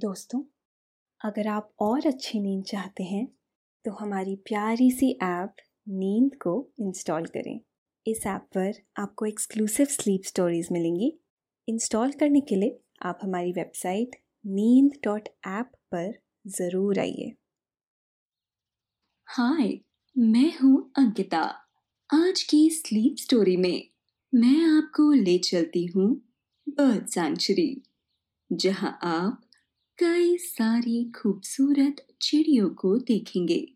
दोस्तों, अगर आप और अच्छी नींद चाहते हैं तो हमारी प्यारी सी ऐप नींद को इंस्टॉल करें। इस ऐप पर आपको एक्सक्लूसिव स्लीप स्टोरीज मिलेंगी। इंस्टॉल करने के लिए आप हमारी वेबसाइट नींद डॉट ऐप पर ज़रूर आइए। हाय, मैं हूँ अंकिता। आज की स्लीप स्टोरी में मैं आपको ले चलती हूँ बर्ड सेंचुरी, जहाँ आप कई सारी खूबसूरत चिड़ियों को देखेंगे।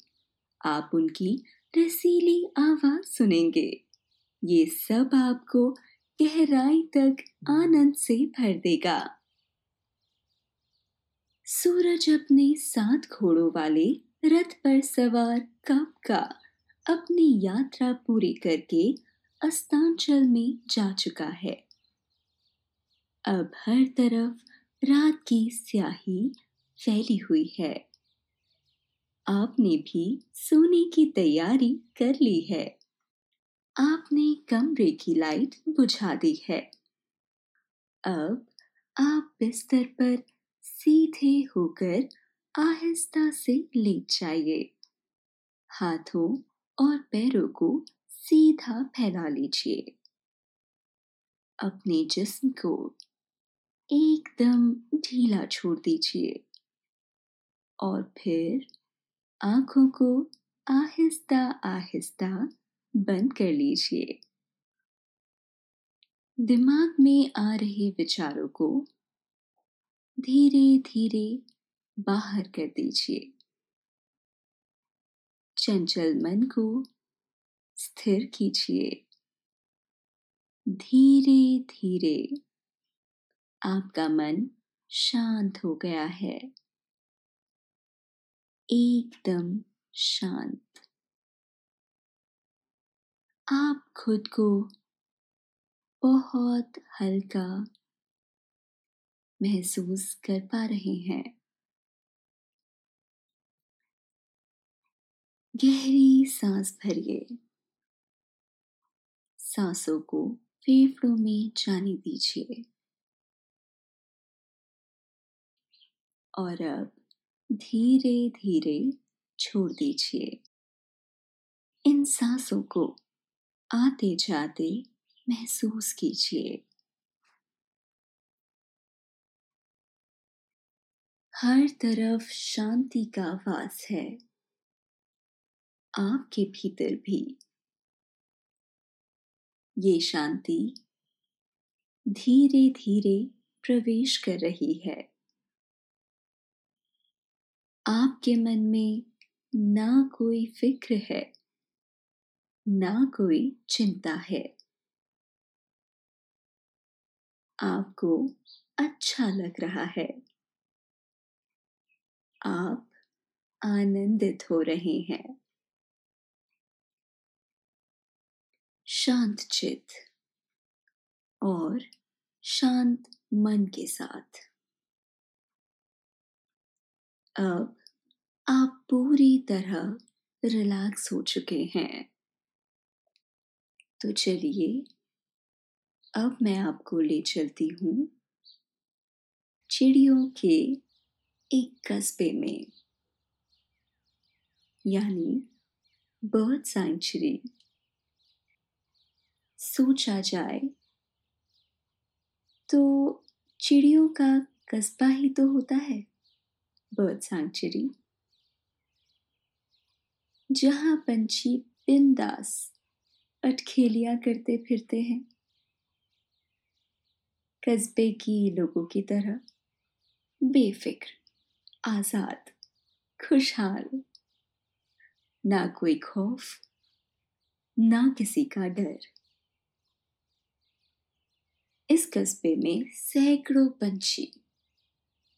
आप उनकी रसीली आवाज़ सुनेंगे। ये सब आपको गहराई तक आनंद से भर देगा। सूरज अपने सात घोड़ों वाले रथ पर सवार कब का अपनी यात्रा पूरी करके अस्तांचल में जा चुका है। अब हर तरफ़ रात की स्याही फैली हुई है। आपने भी सोने की तैयारी कर ली है। आपने कमरे की लाइट बुझा दी है। अब आप बिस्तर पर सीधे होकर आहिस्ता से लेट जाइए। हाथों और पैरों को सीधा फैला लीजिए। अपने जिस्म को एकदम ढीला छोड़ दीजिए। और फिर आँखों को आहिस्ता आहिस्ता बंद कर लीजिए। दिमाग में आ रहे विचारों को धीरे धीरे बाहर कर दीजिए। चंचल मन को स्थिर कीजिए। धीरे धीरे आपका मन शांत हो गया है। एकदम शांत। आप खुद को बहुत हल्का महसूस कर पा रहे हैं। गहरी सांस भरिए। सांसों को फेफड़ों में जाने दीजिए। और अब धीरे धीरे छोड़ दीजिए। इन सांसों को आते जाते महसूस कीजिए। हर तरफ़ शांति का वास है। आपके भीतर भी। ये शांति धीरे धीरे प्रवेश कर रही है। आपके मन में ना कोई फ़िक्र है, ना कोई चिंता है। आपको अच्छा लग रहा है। आप आनंदित हो रहे हैं। शांत चित और शांत मन के साथ। अब आप पूरी तरह रिलैक्स हो चुके हैं। तो चलिए, अब मैं आपको ले चलती हूँ चिड़ियों के एक कस्बे में। यानी बर्ड सेंचुरी सोचा जाए तो चिड़ियों का कस्बा ही तो होता है। बर्ड सेंचुरी जहाँ पंछी बिंदास अटखेलियाँ करते फिरते हैं। कस्बे की लोगों की तरह बेफिक्र, आज़ाद, खुशहाल। ना कोई खौफ, ना किसी का डर। इस कस्बे में सैकड़ों पंछी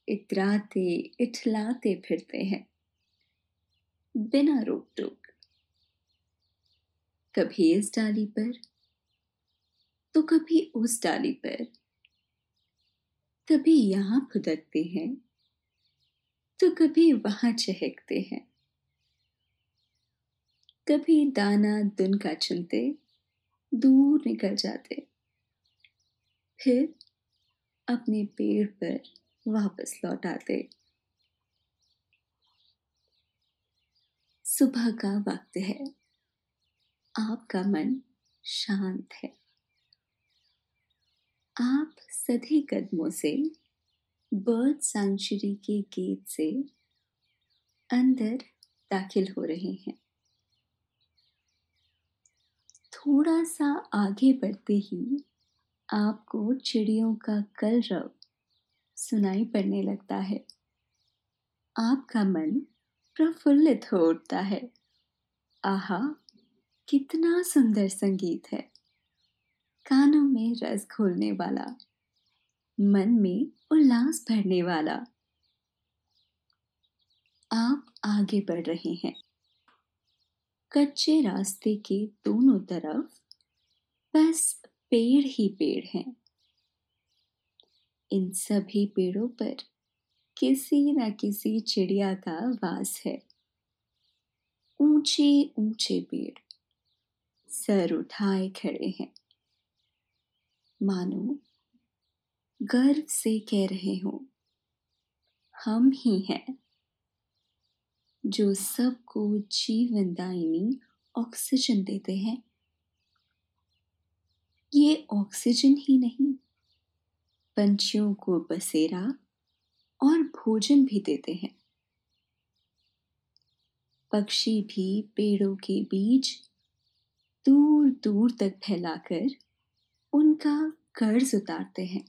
इतराते, इठलाते फिरते हैं। बिना रोक टोक कभी इस डाली पर तो कभी उस डाली पर। कभी यहाँ फुदकते हैं तो कभी वहाँ चहकते हैं। कभी दाना दुन का चुनते, दूर निकल जाते। फिर अपने पेड़ पर वापस लौट आते। सुबह का वक्त है। आपका मन शांत है। आप सधे कदमों से बर्ड सेंचुरी के गेट से अंदर दाखिल हो रहे हैं। थोड़ा सा आगे बढ़ते ही आपको चिड़ियों का कलरव सुनाई पड़ने लगता है। आपका मन प्रफुल्लित हो उठता है। आहा, कितना सुंदर संगीत है। कानों में रस घोलने वाला, मन में उल्लास भरने वाला। आप आगे बढ़ रहे हैं। कच्चे रास्ते के दोनों तरफ़ बस पेड़ ही पेड़ हैं। इन सभी पेड़ों पर किसी न किसी चिड़िया का वास है। ऊँचे ऊँचे पेड़ सर उठाए खड़े हैं। मानो, गर्व से कह रहे हो, हम ही हैं जो सबको जीवनदायिनी ऑक्सीजन देते हैं। ये ऑक्सीजन ही नहीं पंछियों को बसेरा और भोजन भी देते हैं। पक्षी भी पेड़ों के बीच दूर दूर तक फैलाकर उनका कर्ज उतारते हैं।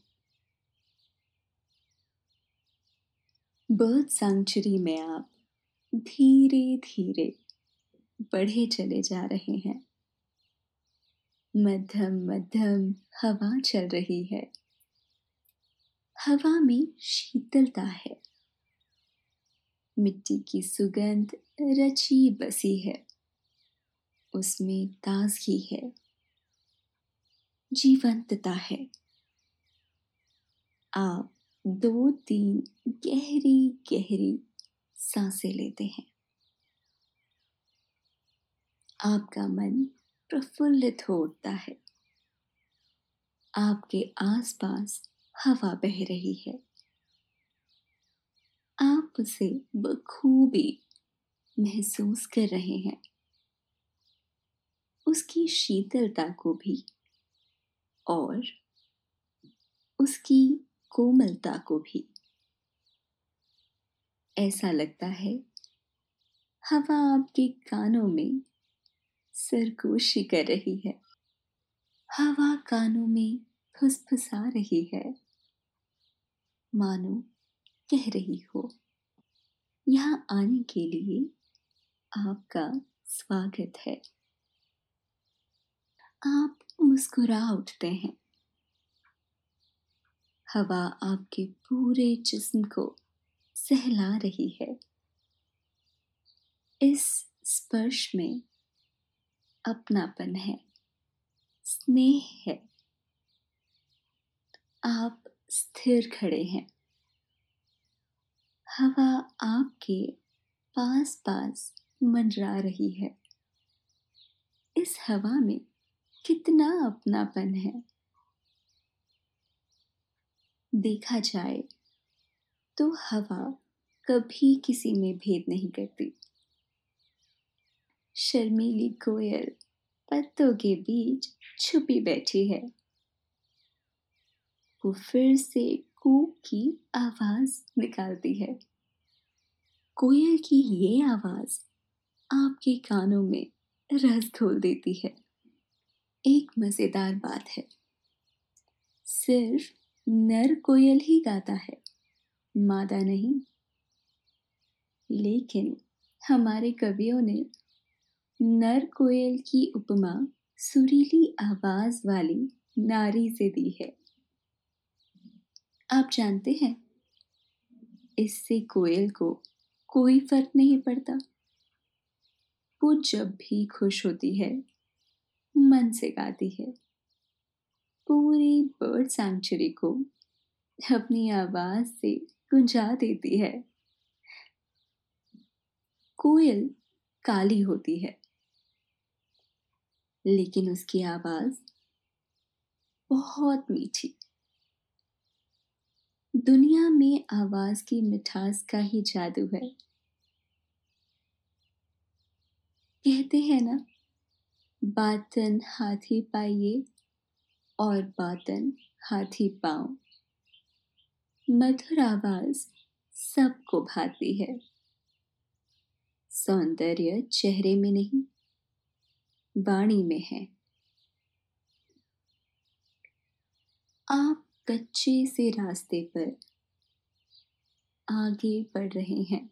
बर्ड सेंचुरी में आप धीरे धीरे बढ़े चले जा रहे हैं। मध्यम मध्यम हवा चल रही है। हवा में शीतलता है। मिट्टी की सुगंध रची बसी है। उसमें ताजगी है। जीवंतता है। आप दो तीन गहरी गहरी साँसें लेते हैं। आपका मन प्रफुल्लित हो उठता है। आपके आसपास हवा बह रही है। आप उसे बखूबी महसूस कर रहे हैं। उसकी शीतलता को भी और उसकी कोमलता को भी। ऐसा लगता है, हवा आपके कानों में सरगोशी कर रही है। हवा कानों में फुसफुसा रही है। मानो कह रही हो। यहाँ आने के लिए आपका स्वागत है। आप मुस्कुरा उठते हैं। हवा आपके पूरे जिस्म को सहला रही है। इस स्पर्श में अपनापन है। स्नेह है। आप स्थिर खड़े हैं। हवा आपके पास पास मंडरा रही है। इस हवा में कितना अपनापन है। देखा जाए तो हवा कभी किसी में भेद नहीं करती। शर्मीली कोयल पत्तों के बीच छुपी बैठी है। वो फिर से कूक की आवाज़ निकालती है। कोयल की ये आवाज़ आपके कानों में रस घोल देती है। एक मज़ेदार बात है। सिर्फ़ नर कोयल ही गाता है, मादा नहीं। लेकिन हमारे कवियों ने नर कोयल की उपमा सुरीली आवाज़ वाली नारी से दी है। आप जानते हैं, इससे कोयल को कोई फ़र्क नहीं पड़ता। वो जब भी खुश होती है, मन से गाती है। पूरी बर्ड सेंचुरी को अपनी आवाज़ से गुंजा देती है। कोयल काली होती है, लेकिन उसकी आवाज़ बहुत मीठी दुनिया में आवाज़ की मिठास का ही जादू है। कहते हैं ना, बातन हाथी पाइए और बातन हाथी पाओ मधुर आवाज़ सबको भाती है। सौंदर्य चेहरे में नहीं, वाणी में है। आप कच्चे से रास्ते पर आगे बढ़ रहे हैं।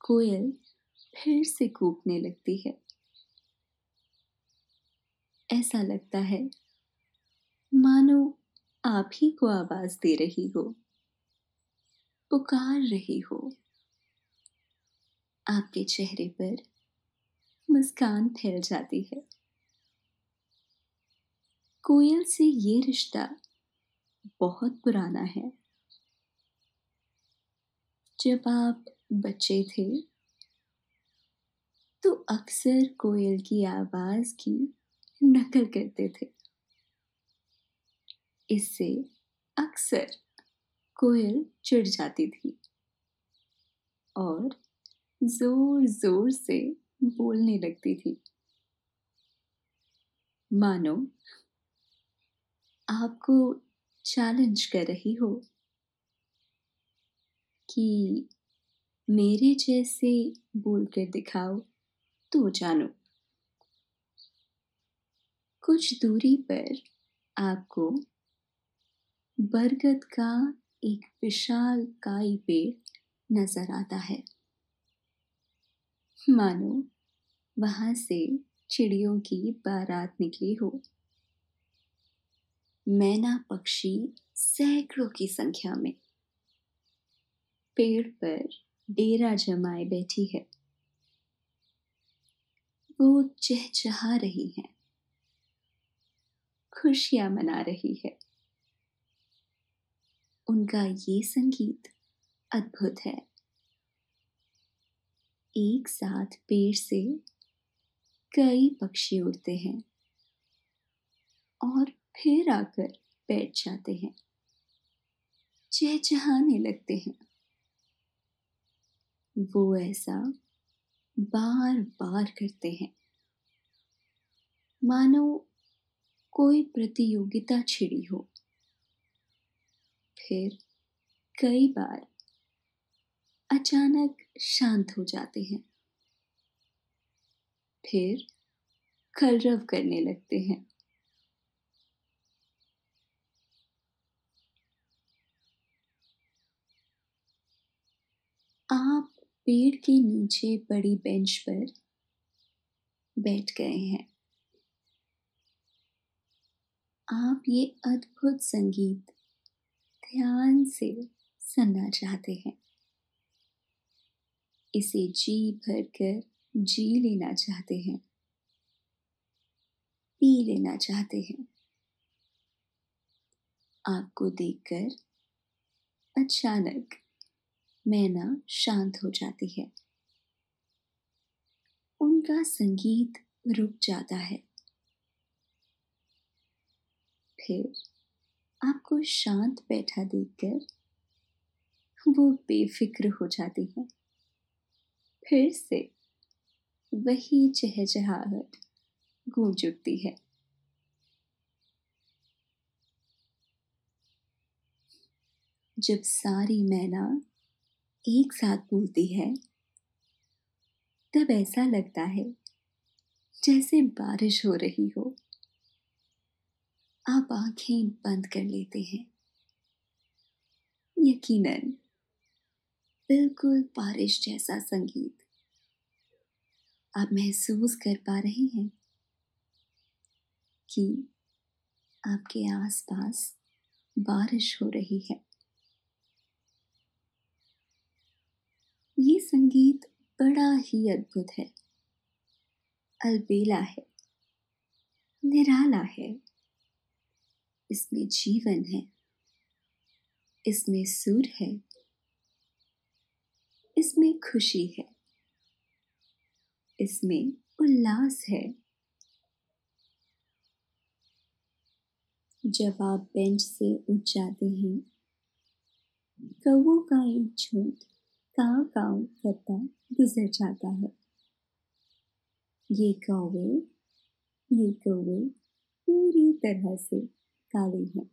कोयल फिर से कूकने लगती है। ऐसा लगता है, मानो आप ही को आवाज़ दे रही हो, पुकार रही हो। आपके चेहरे पर मुस्कान फैल जाती है। कोयल से ये रिश्ता बहुत पुराना है। जब आप बच्चे थे तो अक्सर कोयल की आवाज़ की नकल करते थे। इससे अक्सर कोयल चिढ़ जाती थी और ज़ोर ज़ोर से बोलने लगती थी। मानो आपको चैलेंज कर रही हो कि मेरे जैसे बोलकर दिखाओ तो जानो। कुछ दूरी पर आपको बरगद का एक विशाल काई पेड़ नज़र आता है। मानो वहाँ से चिड़ियों की बारात निकली हो। मैना पक्षी सैकड़ों की संख्या में पेड़ पर डेरा जमाए बैठी है। वो चहचहा रही है, खुशियाँ मना रही है। उनका ये संगीत अद्भुत है। एक साथ पेड़ से कई पक्षी उड़ते हैं और फिर आकर बैठ जाते हैं। चहचहाने लगते हैं। वो ऐसा बार बार करते हैं। मानो कोई प्रतियोगिता छिड़ी हो। फिर कई बार अचानक शांत हो जाते हैं। फिर खलरव करने लगते हैं। आप पेड़ के नीचे बड़ी बेंच पर बैठ गए हैं। आप ये अद्भुत संगीत ध्यान से सुनना चाहते हैं। इसे जी भर कर जी लेना चाहते हैं। पी लेना चाहते हैं। आपको देखकर अचानक मैना शांत हो जाती है। उनका संगीत रुक जाता है। फिर आपको शांत बैठा देखकर वो बेफिक्र हो जाती है। फिर से वही चहचहाहट गूंज उठती है। जब सारी मैना एक साथ बोलती है। तब ऐसा लगता है जैसे बारिश हो रही हो। आप आँखें बंद कर लेते हैं। यकीनन, बिल्कुल बारिश जैसा संगीत आप महसूस कर पा रहे हैं कि आपके आसपास बारिश हो रही है ये संगीत बड़ा ही अद्भुत है। अलबेला है, निराला है, इसमें जीवन है, इसमें सुर है, इसमें खुशी है, इसमें उल्लास है। जब आप बेंच से उठ जाते हैं कौओं का एक झुंड काव काव करता गुजर जाता है। ये कौवे ये कौवे पूरी तरह से काले हैं।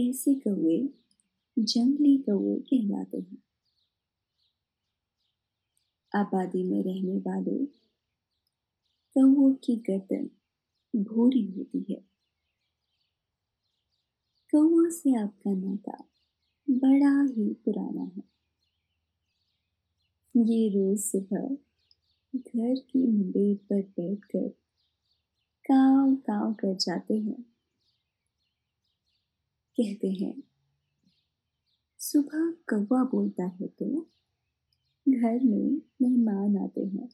ऐसे कौवे जंगली कौवे कहलाते हैं। आबादी में रहने वाले कौओं की गर्दन भूरी होती है। कौओं से आपका नाता बड़ा ही पुराना है। ये रोज सुबह घर की मुंडेर पर बैठकर काव काव कर जाते हैं। कहते हैं, सुबह कौवा बोलता है तो घर में मेहमान आते हैं।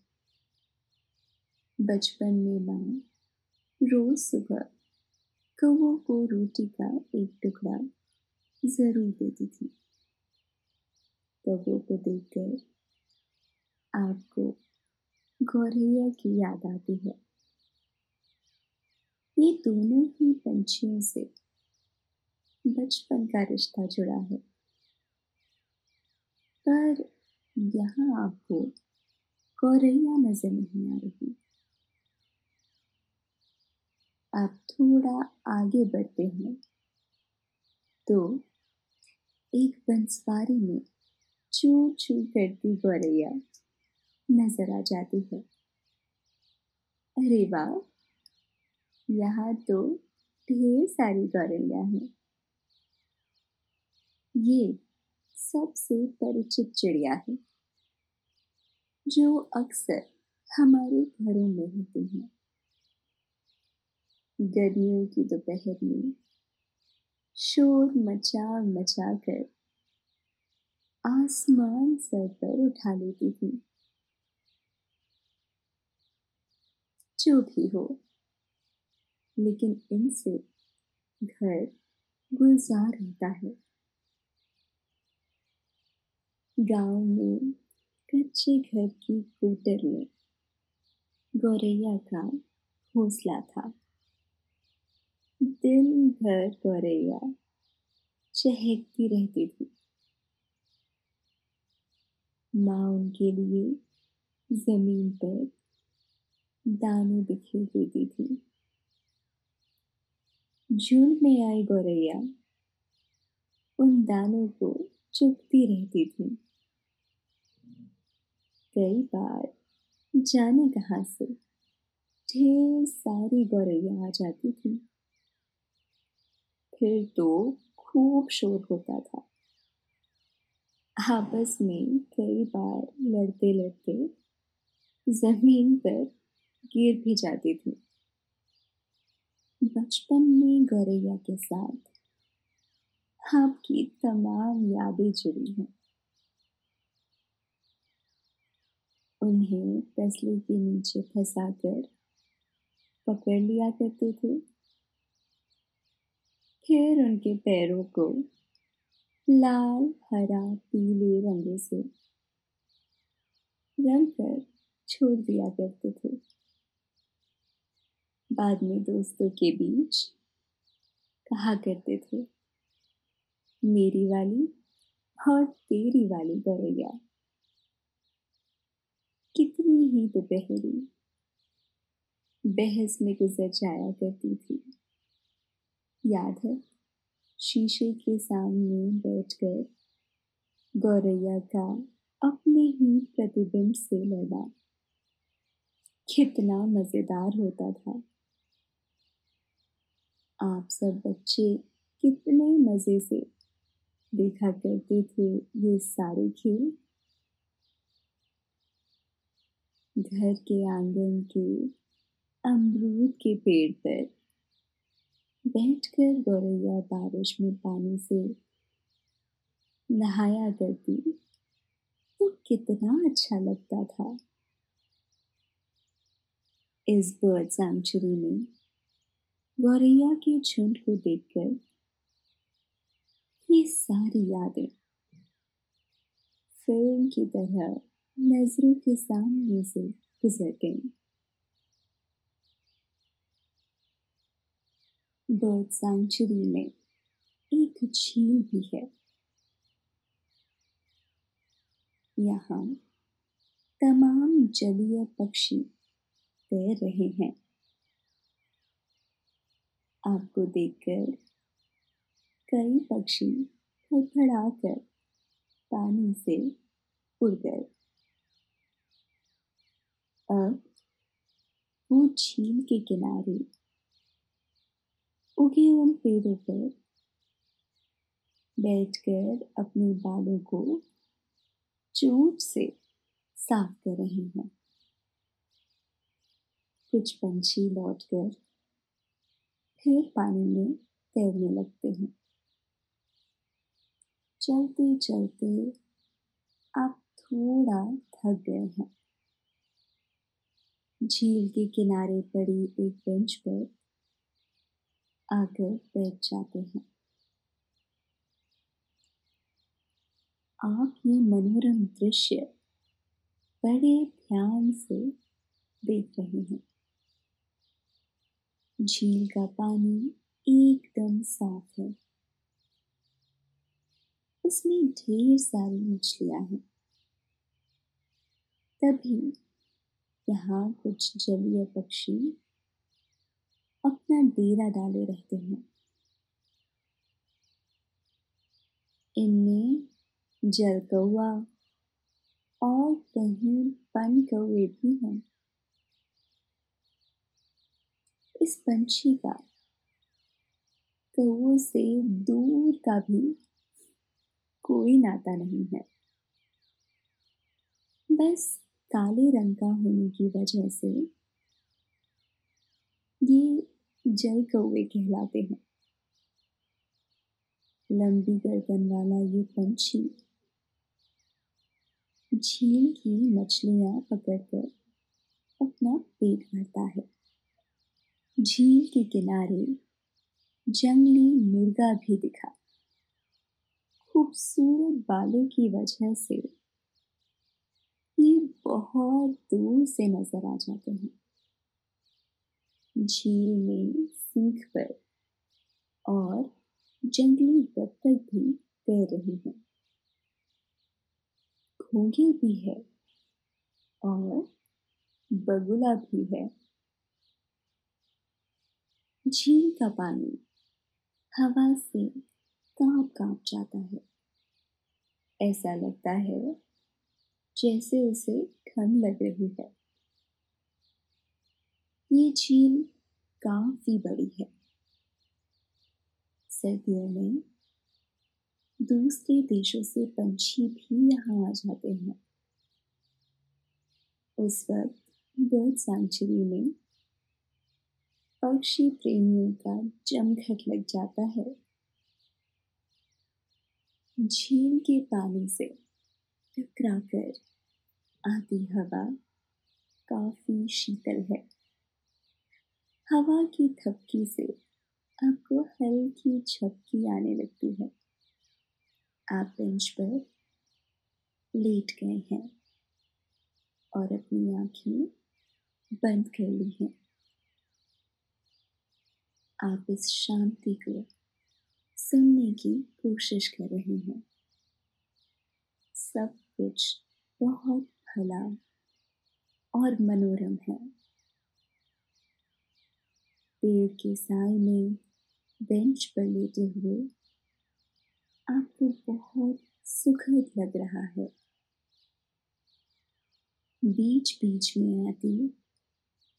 बचपन में माँ रोज सुबह कौओं को रोटी का एक टुकड़ा ज़रूर देती थी। कौओं को देखकर आपको गौरैया की याद आती है। ये दोनों ही पंछियों से बचपन का रिश्ता जुड़ा है। पर यहाँ आपको गौरैया नज़र नहीं आ रही। आप थोड़ा आगे बढ़ते हैं तो एक बंसवारी में चू चू करती गौरैया नज़र आ जाती है। अरे वाह! यहाँ तो ढेर सारी गौरैया हैं। ये सबसे परिचित चिड़िया है, जो अक्सर हमारे घरों में होती हैं। गर्मियों की दोपहर में शोर मचा मचा कर। आसमान सर पर उठा लेती थी जो भी हो। लेकिन इनसे घर गुलजार रहता है। गाँव में, कच्चे घर की कोटर में, गौरैया का घोंसला था। दिन भर गौरैया चहकती रहती थी। माँ उनके लिए ज़मीन पर दाने बिखेर देती थी। झुंड में आई गौरैया उन दानों को चुपती रहती थी। कई बार जाने कहाँ से ढेर सारी गौरैया आ जाती थी। फिर तो खूब शोर होता था। आपस में कई बार लड़ते लड़ते ज़मीन पर गिर भी जाती थी। बचपन में गौरैया के साथ आपकी तमाम यादें जुड़ी हैं। उन्हें तसले के नीचे फंसाकर पकड़ लिया करते थे। फिर उनके पैरों को लाल, हरा, पीले रंगों से रंग कर छोड़ दिया करते थे। बाद में दोस्तों के बीच कहा करते थे, मेरी वाली और तेरी वाली गौरैया कितनी ही दोपहरी बहस में गुजर जाया करती थी। याद है? शीशे के सामने बैठकर गौरैया का अपने ही प्रतिबिंब से लड़ा। कितना मज़ेदार होता था। आप सब बच्चे कितने मज़े से देखा करते थे ये सारे खेल। घर के आँगन के अमरूद के पेड़ पर बैठकर गौरैया बारिश में पानी से नहाया करती। तो कितना अच्छा लगता था। इस बर्ड सेंचुरी में गौरैया के झुंड को देखकर ये सारी यादें फ़िल्म की तरह नज़रों के सामने से गुजर गई। बर्ड सेंचुरी में एक झील भी है। यहाँ तमाम जलीय पक्षी तैर रहे हैं। आपको देखकर कई पक्षी फड़फड़ाकर पानी से उड़ गए। अब वो झील के किनारे उगे उन पेड़ों पर बैठकर अपने बालों को चोट से साफ़ कर रहे हैं। कुछ पंछी लौटकर फिर पानी में तैरने लगते हैं। चलते चलते आप थोड़ा थक गए हैं। झील के किनारे पड़ी एक बेंच पर आकर बैठ जाते हैं। आप ये मनोरम दृश्य बड़े ध्यान से देख रहे हैं। झील का पानी एकदम साफ़ है। उसमें ढेर सारी मछलियाँ हैं। तभी यहाँ कुछ जलीय पक्षी अपना डेरा डाले रहते हैं। इनमें जल कौआ और कहीं पन कौए भी हैं। इस पंछी का कौओं से दूर का भी कोई नाता नहीं है। बस काले रंग का होने की वजह से ये जल कौवे कहलाते हैं। लंबी गर्दन वाला ये पंछी झील की मछलियाँ पकड़कर अपना पेट भरता है। झील के किनारे जंगली मुर्गा भी दिखा। खूबसूरत बालों की वजह से ये बहुत दूर से नज़र आ जाते हैं। झील में सीख पर और जंगली बत्तख भी तैर रही हैं। घोंघे भी है और बगुला भी है। झील का पानी हवा से काँप काँप जाता है। ऐसा लगता है जैसे उसे ठंड लग रही है। ये झील काफ़ी बड़ी है। सर्दियों में दूसरे देशों से पंछी भी यहाँ आ जाते हैं। उस वक्त बर्ड सेंचुरी में पक्षी प्रेमियों का जमघट लग जाता है। झील के पानी से टकराकर आती हवा काफ़ी शीतल है। हवा की थपकी से आपको हल्की झपकी आने लगती है। आप बेंच पर लेट गए हैं और अपनी आँखें बंद कर ली हैं। आप इस शांति को सुनने की कोशिश कर रहे हैं। सब कुछ बहुत भला और मनोरम है। पेड़ के साय में बेंच पर लेटे हुए, आपको बहुत सुखद लग रहा है। बीच बीच में आती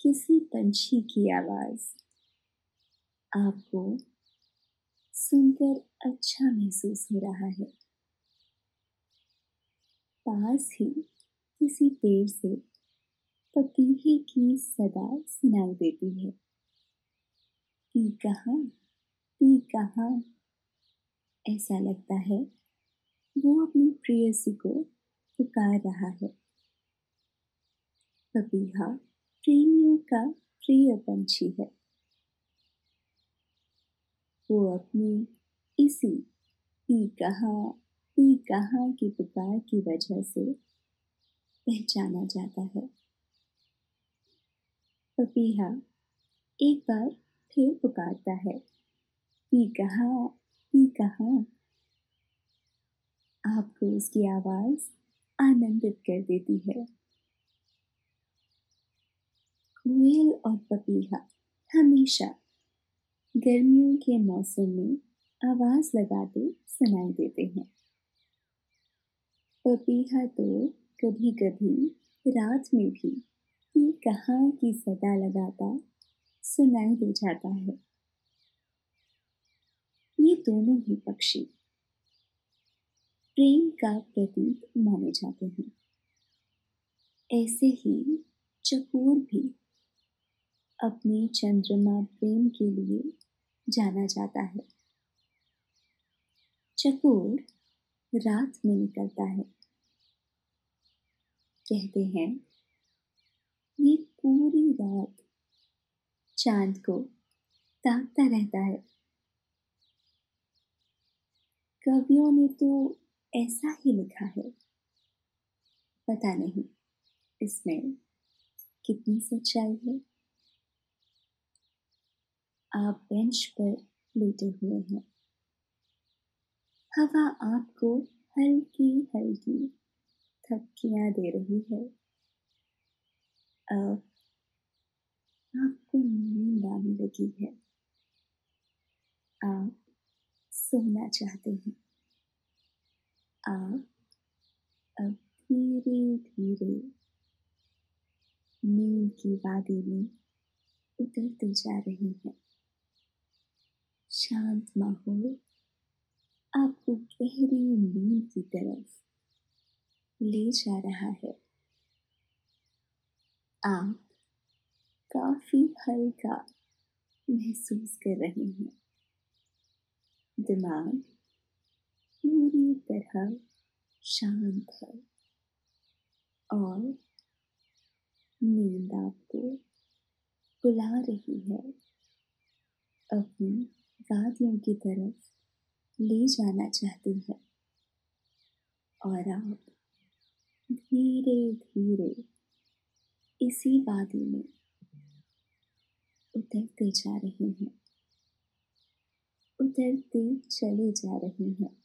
किसी पंछी की आवाज़। आपको सुनकर अच्छा महसूस हो रहा है। पास ही किसी पेड़ से पपीहे की सदा सुनाई देती है। पी कहाँ पी कहाँ। ऐसा लगता है, वो अपनी प्रेयसी को पुकार रहा है। पपीहा प्रेमियों का प्रिय पंछी है। वो अपनी इसी पी कहाँ पी कहाँ की पुकार की वजह से पहचाना जाता है। पपीहा एक बार फिर पुकारता है। पी कहाँ पी कहाँ? आपको उसकी आवाज़ आनंदित कर देती है। कोयल और पपीहा हमेशा गर्मियों के मौसम में आवाज़ लगाते, सुनाई देते हैं। पपीहा तो कभी कभी रात में भी कहाँ की सदा लगाता सुनाई दे जाता है। ये दोनों ही पक्षी प्रेम का प्रतीक माने जाते हैं। ऐसे ही चकोर भी अपने चंद्रमा प्रेम के लिए जाना जाता है। चकोर रात में निकलता है। कहते हैं, ये पूरी रात चाँद को ताकता रहता है। कवियों ने तो ऐसा ही लिखा है। पता नहीं इसमें कितनी सच्चाई है। आप बेंच पर लेटे हुए हैं। हवा आपको हल्की हल्की थपकियाँ दे रही है। अब आपको नींद आने लगी है। आप सोना चाहते हैं। आप अब धीरे धीरे नींद की वादी में उतरते जा रहे हैं। शांत माहौल आपको गहरी नींद की तरफ़ ले जा रहा है। आप काफ़ी हल्का महसूस कर रहे हैं। दिमाग पूरी तरह शांत है और नींद आपको बुला रही है। अपनी वादियों की तरफ़ ले जाना चाहती है और आप धीरे धीरे इसी वादी में उतरते जा रहे हैं। उतरते चले जा रहे हैं।